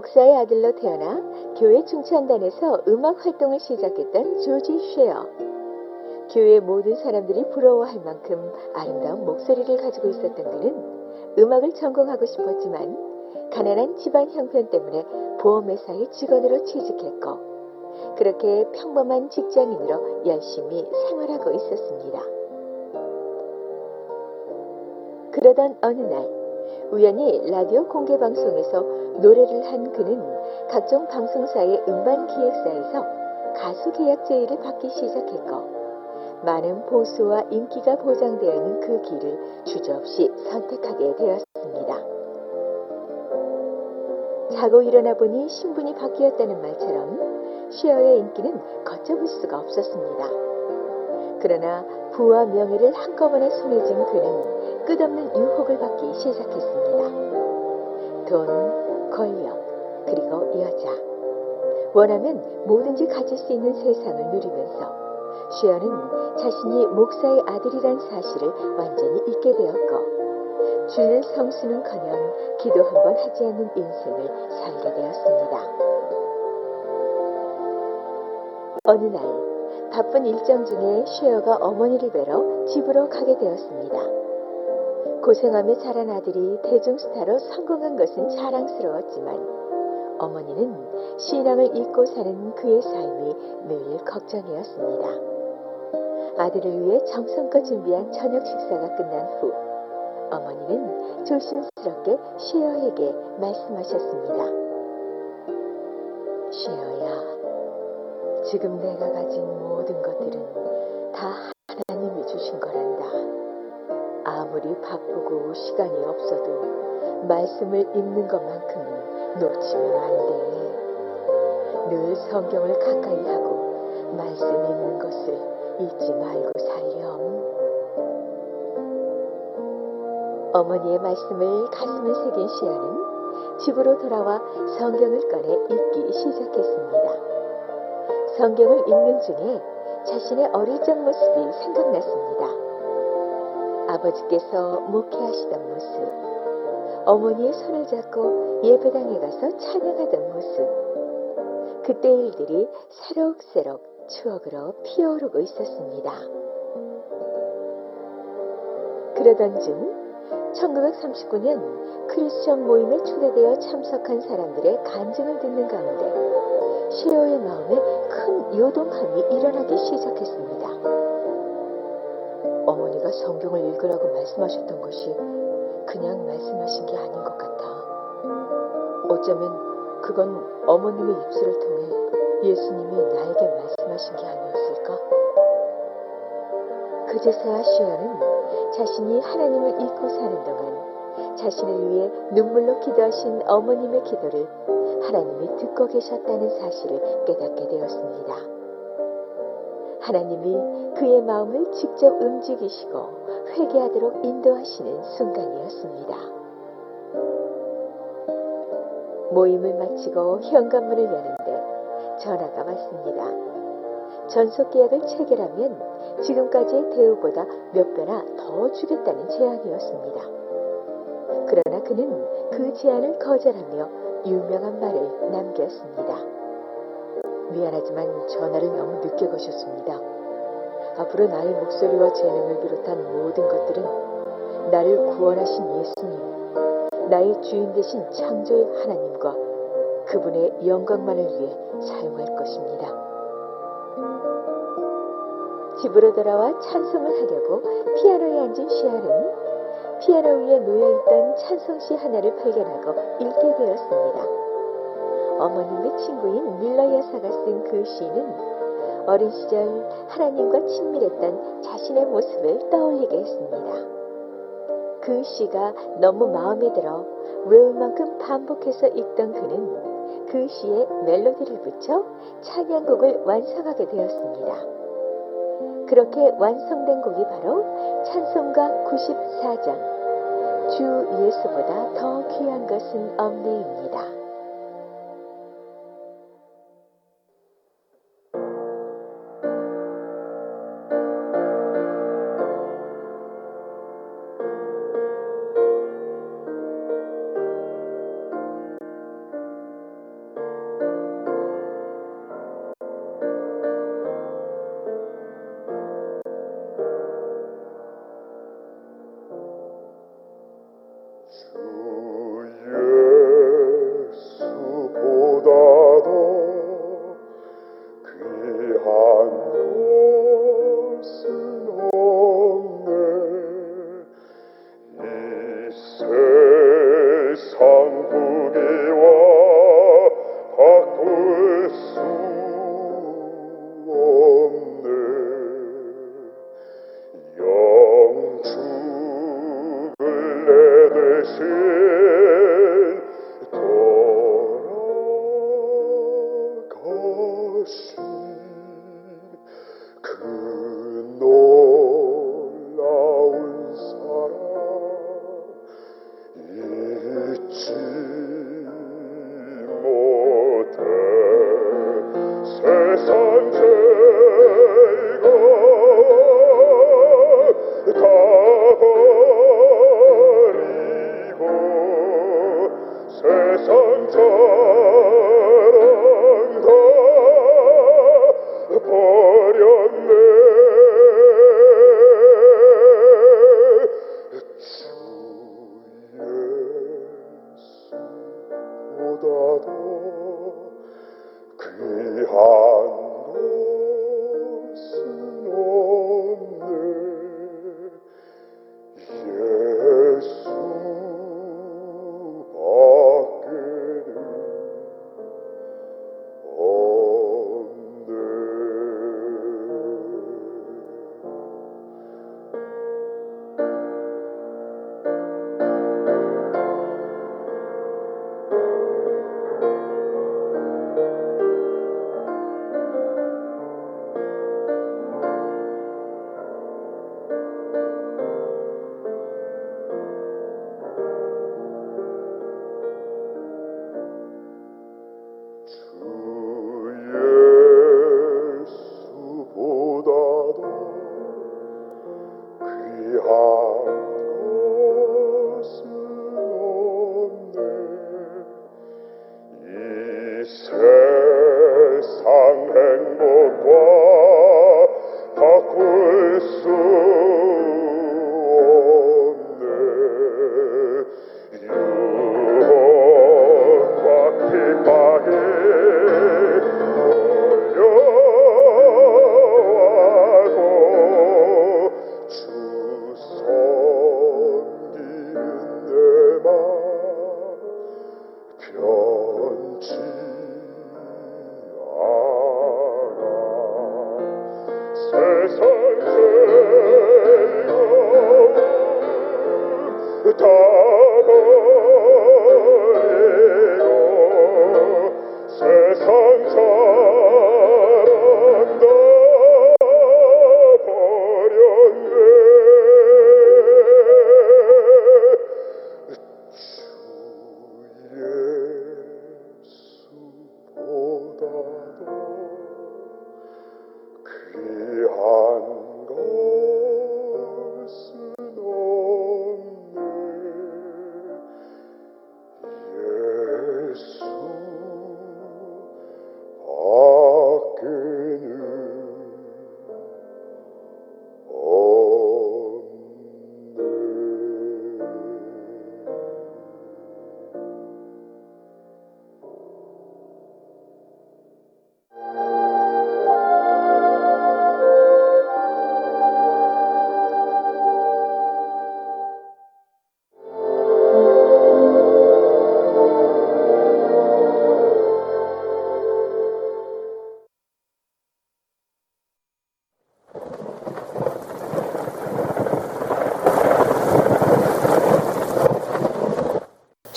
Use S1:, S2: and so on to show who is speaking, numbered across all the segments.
S1: 목사의 아들로 태어나 교회 중창단에서 음악 활동을 시작했던 조지 쉐어. 교회 모든 사람들이 부러워할 만큼 아름다운 목소리를 가지고 있었던 그는 음악을 전공하고 싶었지만 가난한 집안 형편 때문에 보험회사의 직원으로 취직했고 그렇게 평범한 직장인으로 열심히 생활하고 있었습니다. 그러던 어느 날 우연히 라디오 공개 방송에서 노래를 한 그는 각종 방송사의 음반 기획사에서 가수 계약 제의를 받기 시작했고 많은 보수와 인기가 보장되어 있는 그 길을 주저없이 선택하게 되었습니다. 자고 일어나 보니 신분이 바뀌었다는 말처럼 쉐어의 인기는 걷잡을 수가 없었습니다. 그러나 부와 명예를 한꺼번에 손에 쥔 그는 끝없는 유혹을 받기 시작했습니다. 돈, 권력, 그리고 여자. 원하면 뭐든지 가질 수 있는 세상을 누리면서 쉐어는 자신이 목사의 아들이란 사실을 완전히 잊게 되었고 주일 성수는커녕 기도 한 번 하지 않는 인생을 살게 되었습니다. 어느 날 바쁜 일정 중에 쉐어가 어머니를 뵈러 집으로 가게 되었습니다. 고생하며 자란 아들이 대중스타로 성공한 것은 자랑스러웠지만 어머니는 신앙을 잊고 사는 그의 삶이 늘 걱정이었습니다. 아들을 위해 정성껏 준비한 저녁 식사가 끝난 후 어머니는 조심스럽게 쉐어에게 말씀하셨습니다. 쉐어야, 지금 내가 가진 모든 것들은 다 하나님이 주신 거란다. 아무리 바쁘고 시간이 없어도 말씀을 읽는 것만큼은 놓치면 안 돼. 늘 성경을 가까이 하고 말씀 읽는 것을 잊지 말고 살렴. 어머니의 말씀을 가슴에 새긴 시아는 집으로 돌아와 성경을 꺼내 읽기 시작했습니다. 성경을 읽는 중에 자신의 어릴 적 모습이 생각났습니다. 아버지께서 목회하시던 모습, 어머니의 손을 잡고 예배당에 가서 찬양하던 모습, 그때 일들이 새록새록 추억으로 피어오르고 있었습니다. 그러던 중 1939년 크리스천 모임에 초대되어 참석한 사람들의 간증을 듣는 가운데 시어의 마음에 큰 요동함이 일어나기 시작했습니다. 어머니가 성경을 읽으라고 말씀하셨던 것이 그냥 말씀하신 게 아닌 것 같아. 어쩌면 그건 어머님의 입술을 통해 예수님이 나에게 말씀하신 게 아니었을까? 그제서야 시아는 자신이 하나님을 잊고 사는 동안 자신을 위해 눈물로 기도하신 어머님의 기도를 하나님이 듣고 계셨다는 사실을 깨닫게 되었습니다. 하나님이 그의 마음을 직접 움직이시고 회개하도록 인도하시는 순간이었습니다. 모임을 마치고 현관문을 여는데 전화가 왔습니다. 전속 계약을 체결하면 지금까지의 대우보다 몇 배나 더 주겠다는 제안이었습니다. 그러나 그는 그 제안을 거절하며 유명한 말을 남겼습니다. 미안하지만 전화를 너무 늦게 거셨습니다. 앞으로 나의 목소리와 재능을 비롯한 모든 것들은 나를 구원하신 예수님, 나의 주인 되신 창조의 하나님과 그분의 영광만을 위해 사용할 것입니다. 집으로 돌아와 찬송을 하려고 피아노에 앉은 시아는 피아노 위에 놓여있던 찬송시 하나를 발견하고 읽게 되었습니다. 어머님의 친구인 밀러 여사가 쓴 그 시는 어린 시절 하나님과 친밀했던 자신의 모습을 떠올리게 했습니다. 그 시가 너무 마음에 들어 외울 만큼 반복해서 읽던 그는 그 시에 멜로디를 붙여 찬양곡을 완성하게 되었습니다. 그렇게 완성된 곡이 바로 찬송가 94장 주 예수보다 더 귀한 것은 없네입니다.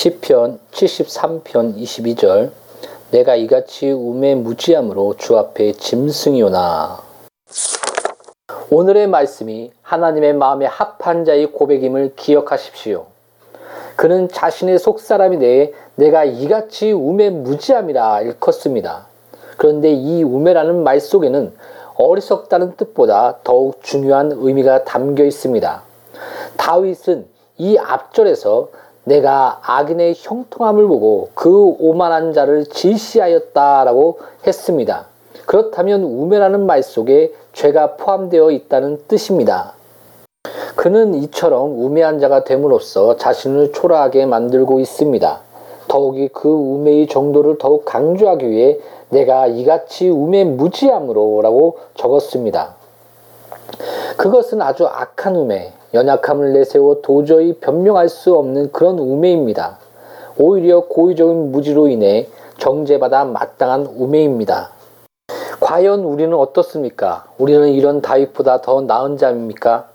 S2: 시편 73편 22절 내가 이같이 우매 무지함으로 주 앞에 짐승이오나 오늘의 말씀이 하나님의 마음에 합한 자의 고백임을 기억하십시오. 그는 자신의 속사람이 내에 내가 이같이 우매 무지함이라 일컫습니다. 그런데 이 우매라는 말 속에는 어리석다는 뜻보다 더욱 중요한 의미가 담겨 있습니다. 다윗은 이 앞절에서 내가 악인의 형통함을 보고 그 오만한 자를 질시하였다라고 했습니다. 그렇다면 우매라는 말 속에 죄가 포함되어 있다는 뜻입니다. 그는 이처럼 우매한 자가 됨으로써 자신을 초라하게 만들고 있습니다. 더욱이 그 우매의 정도를 더욱 강조하기 위해 내가 이같이 우매 무지함으로 라고 적었습니다. 그것은 아주 악한 우매, 연약함을 내세워 도저히 변명할 수 없는 그런 우매입니다. 오히려 고의적인 무지로 인해 정죄받아 마땅한 우매입니다. 과연 우리는 어떻습니까? 우리는 이런 다윗보다 더 나은 자입니까?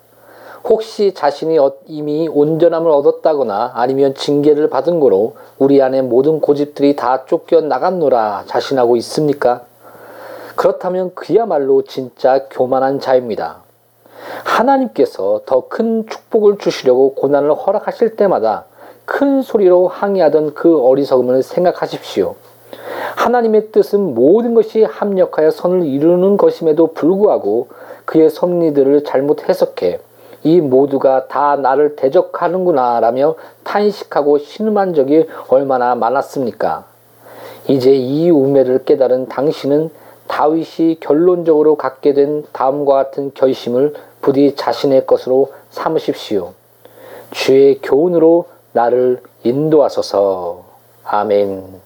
S2: 혹시 자신이 어- 이미 온전함을 얻었다거나 아니면 징계를 받은 거로 우리 안에 모든 고집들이 다 쫓겨 나갔노라 자신하고 있습니까? 그렇다면 그야말로 진짜 교만한 자입니다. 하나님께서 더 큰 축복을 주시려고 고난을 허락하실 때마다 큰 소리로 항의하던 그 어리석음을 생각하십시오. 하나님의 뜻은 모든 것이 합력하여 선을 이루는 것임에도 불구하고 그의 섭리들을 잘못 해석해
S3: 이 모두가 다 나를 대적하는구나 라며 탄식하고 신음한 적이 얼마나 많았습니까? 이제 이 우매를 깨달은 당신은 다윗이 결론적으로 갖게 된 다음과 같은 결심을 부디 자신의 것으로 삼으십시오. 주의 교훈으로 나를 인도하소서. 아멘.